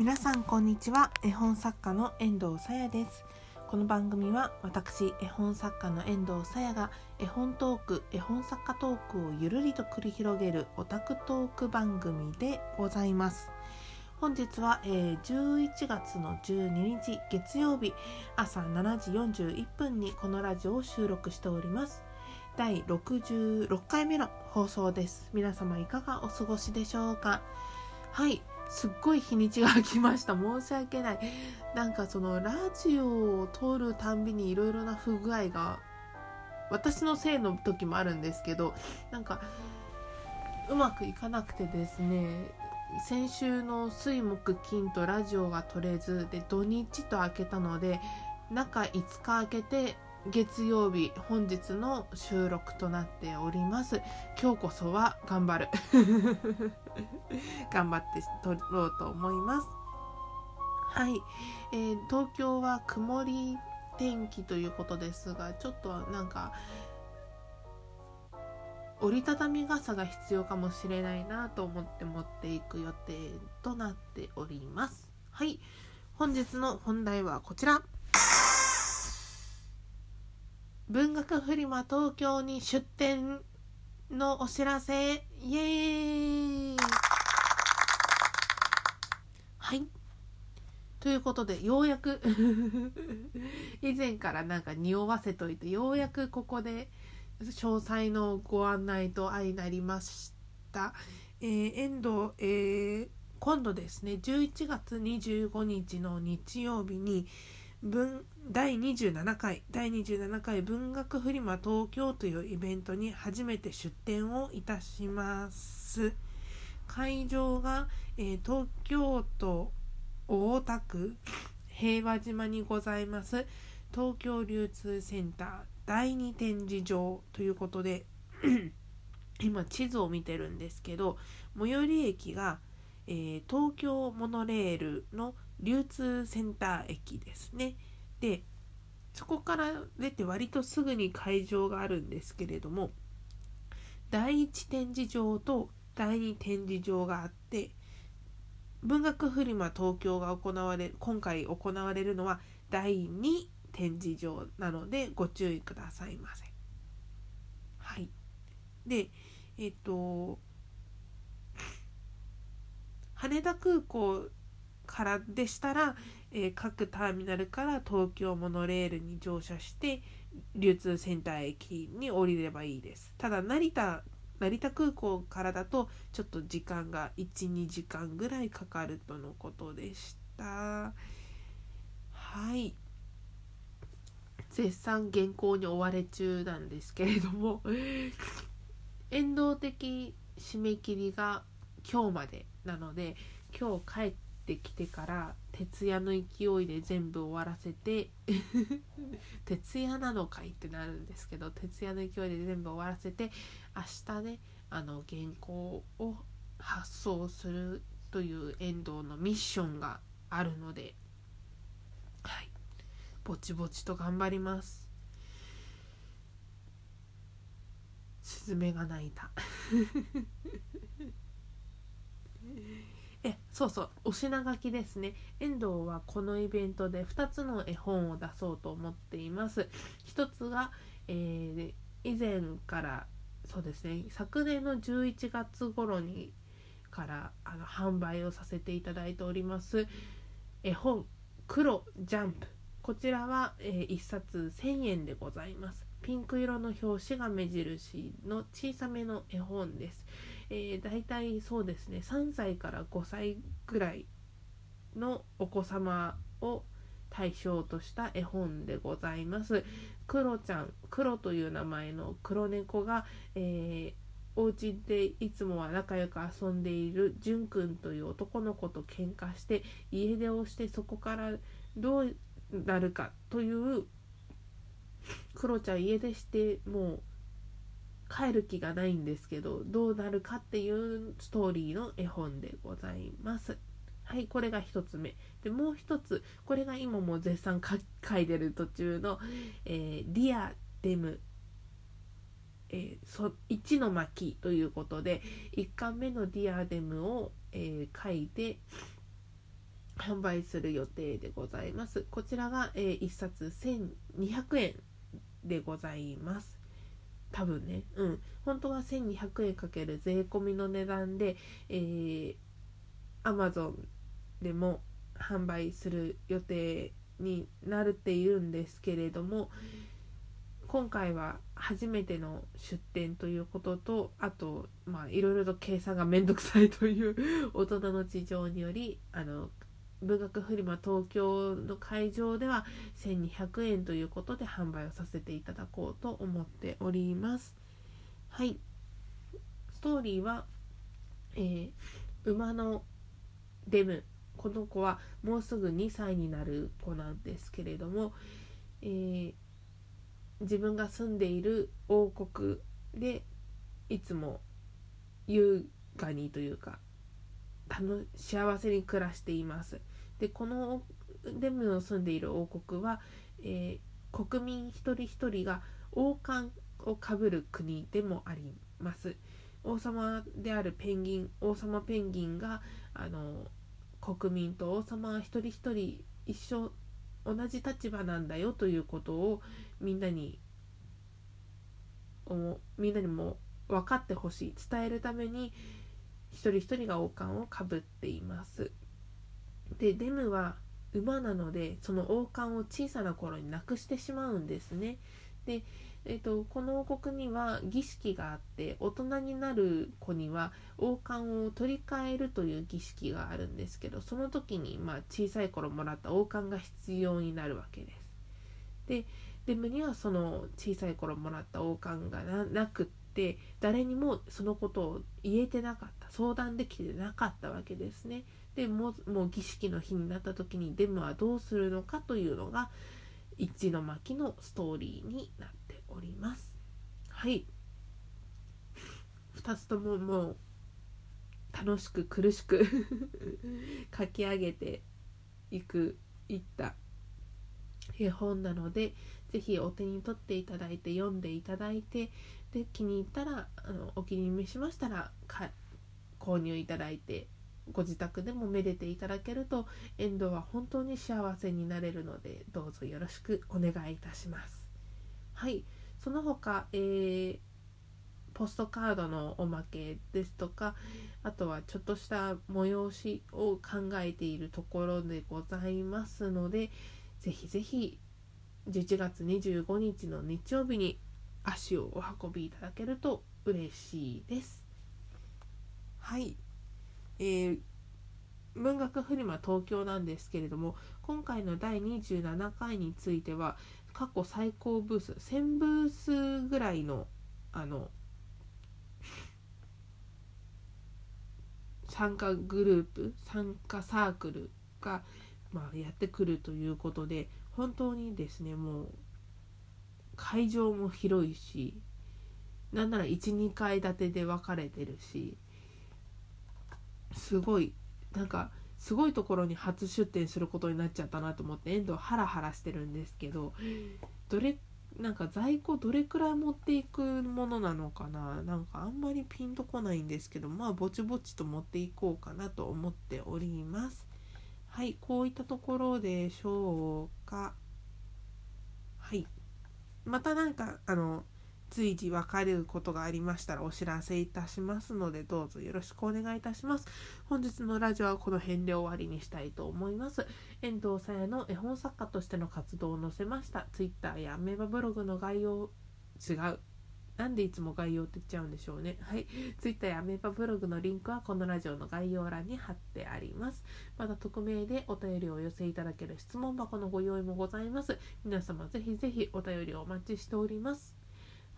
皆さんこんにちは。絵本作家の遠藤さやです。この番組は私絵本作家の遠藤さやが絵本トーク絵本作家トークをゆるりと繰り広げるオタクトーク番組でございます。本日は、えー、11月の12日月曜日朝7時41分にこのラジオを収録しております。第66回目の放送です。皆様いかがお過ごしでしょうか？はい。すっごい日にちが来ました。申し訳ない。なんかそのラジオを撮るたんびにいろいろな不具合が私のせいの時もあるんですけどなんかうまくいかなくてですね先週の水木金とラジオが撮れずで土日と開けたので中5日開けて月曜日本日の収録となっております。今日こそは頑張る。頑張って撮ろうと思います。はい、えー、東京は曇り天気ということですがちょっとなんか折りたたみ傘が必要かもしれないなと思って持っていく予定となっております。はい。本日の本題はこちら。文学フリマ東京に出店のお知らせ。イエーイ。はい。ということでようやく 以前からなんか匂わせといてようやくここで詳細のご案内と相なりました。えー、遠藤、えー、今度ですね11月25日の日曜日に文第27回第27回文学フリマ東京というイベントに初めて出展をいたします。会場が、えー、東京都大田区平和島にございます。東京流通センター第2展示場ということで 今地図を見てるんですけど最寄り駅が、えー、東京モノレールの流通センター駅ですね。でそこから出て割とすぐに会場があるんですけれども第1展示場と第2展示場があって文学フリマ東京が行われ今回行われるのは第2展示場なのでご注意くださいませ。はい。で、えっと羽田空港からでしたら、えー、各ターミナルから東京モノレールに乗車して流通センター駅に降りればいいです。ただ成田成田空港からだとちょっと時間が12時間ぐらいかかるとのことでしたはい絶賛原稿に追われ中なんですけれども 遠動的締め切りが今日までなので今日帰ってってきてから徹夜の勢いで全部終わらせて 徹夜なのかいってなるんですけど徹夜の勢いで全部終わらせて明日ねあの原稿を発送するという遠藤のミッションがあるのではい。ぼちぼちと頑張ります。スズメが鳴いた。えそうそうお品書きですね。遠藤はこのイベントで2つの絵本を出そうと思っています。一つが、えー、以前からそうですね昨年の11月頃にからあの販売をさせていただいております絵本「黒ジャンプ」こちらは、えー、1冊1000円でございます。ピンク色の表紙が目印の小さめの絵本です。えー、大体そうですね3歳から5歳ぐらいのお子様を対象とした絵本でございます。クロちゃん、クロという名前の黒猫が、えー、お家でいつもは仲良く遊んでいるじゅんくんという男の子と喧嘩して家出をしてそこからどうなるかというクロちゃん家出してもう帰る気がないんですけどどうなるかっていうストーリーの絵本でございます。はい、これが1つ目。で、もう1つ、これが今も絶賛書いてる途中の、えー、ディアデム、えー、その1の巻ということで、1巻目のディアデムを、えー、書いて販売する予定でございますこちらが、えー、1冊1200円でございます多分ね。うん。本当は1200円かける税込みの値段で、えー、Amazon でも販売する予定になるっているんですけれども今回は初めての出店ということとあとまあいろいろと計算がめんどくさいという 大人の事情によりあの文学フリマ東京の会場では1200円ということで販売をさせていただこうと思っております。はい。ストーリーは、えー、馬のデムこの子はもうすぐ2歳になる子なんですけれども、えー、自分が住んでいる王国でいつも優雅にというか楽幸せに暮らしています。でこのデムの住んでいる王国は、えー、国民一人一人が王冠をかぶる国でもあります。王様であるペンギン王様ペンギンがあの国民と王様は一人一人一緒同じ立場なんだよということをみんなにみんなにも分かってほしい伝えるために一人一人が王冠をかぶっています。でデムは馬なのでその王冠を小さな頃になくしてしまうんですね。で、えーと、この王国には儀式があって大人になる子には王冠を取り替えるという儀式があるんですけどその時に、まあ、小さい頃もらった王冠が必要になるわけです。でデムにはその小さい頃もらった王冠がなくって誰にもそのことを言えてなかった相談できてなかったわけですね。でももう儀式の日になった時にデムはどうするのかというのが一の巻のストーリーになっております。はい2つとももう楽しく苦しく 書き上げていくいった絵本なので是非お手に取っていただいて読んでいただいてで気に入ったらあのお気に召しましたら購入いただいてご自宅でもめでていただけると遠藤は本当に幸せになれるのでどうぞよろしくお願いいたします。はい。その他、えー、ポストカードのおまけですとかあとはちょっとした催しを考えているところでございますのでぜひぜひ11月25日の日曜日に足をお運びいただけると嬉しいです。はい。えー、文学フリマ東京なんですけれども今回の第27回については過去最高ブース1000ブースぐらいのあの参加グループ参加サークルが、まあ、やってくるということで本当にですねもう会場も広いしなんなら12階建てで分かれてるしすごいなんかすごいところに初出店することになっちゃったなと思って遠藤ハラハラしてるんですけどどれなんか在庫どれくらい持っていくものなのかななんかあんまりピンとこないんですけどまあぼちぼちと持っていこうかなと思っております。はいこういったところでしょうか。はい。またなんかあの随時分かることがありましたらお知らせいたしますのでどうぞよろしくお願いいたします。本日のラジオはこの辺で終わりにしたいと思います。遠藤さやの絵本作家としての活動を載せました Twitter やアメーバブログの概要違う。なんでいつも概要って言っちゃうんでしょうね。はい。Twitter やアメーバブログのリンクはこのラジオの概要欄に貼ってあります。また匿名でお便りをお寄せいただける質問箱のご用意もございます。皆様ぜひぜひお便りをお待ちしております。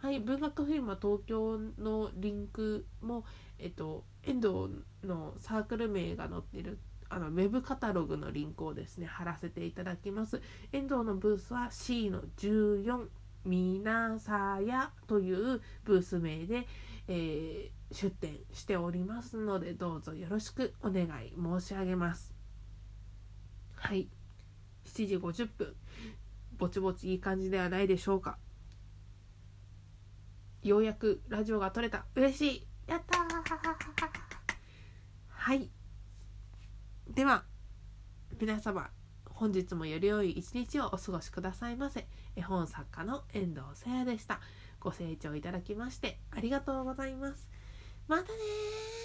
はい、文学フィルム東京のリンクも、えっと、遠藤のサークル名が載ってるあのウェブカタログのリンクをですね貼らせていただきます。遠藤のブースは C の14みなさやというブース名で、えー、出店しておりますのでどうぞよろしくお願い申し上げます。はい、7時50分ぼちぼちいい感じではないでしょうか。ようやくラジオが撮れた。嬉しい。やったはい。では皆様本日もより良い一日をお過ごしくださいませ。絵本作家の遠藤さやでした。ご清聴いただきましてありがとうございます。またね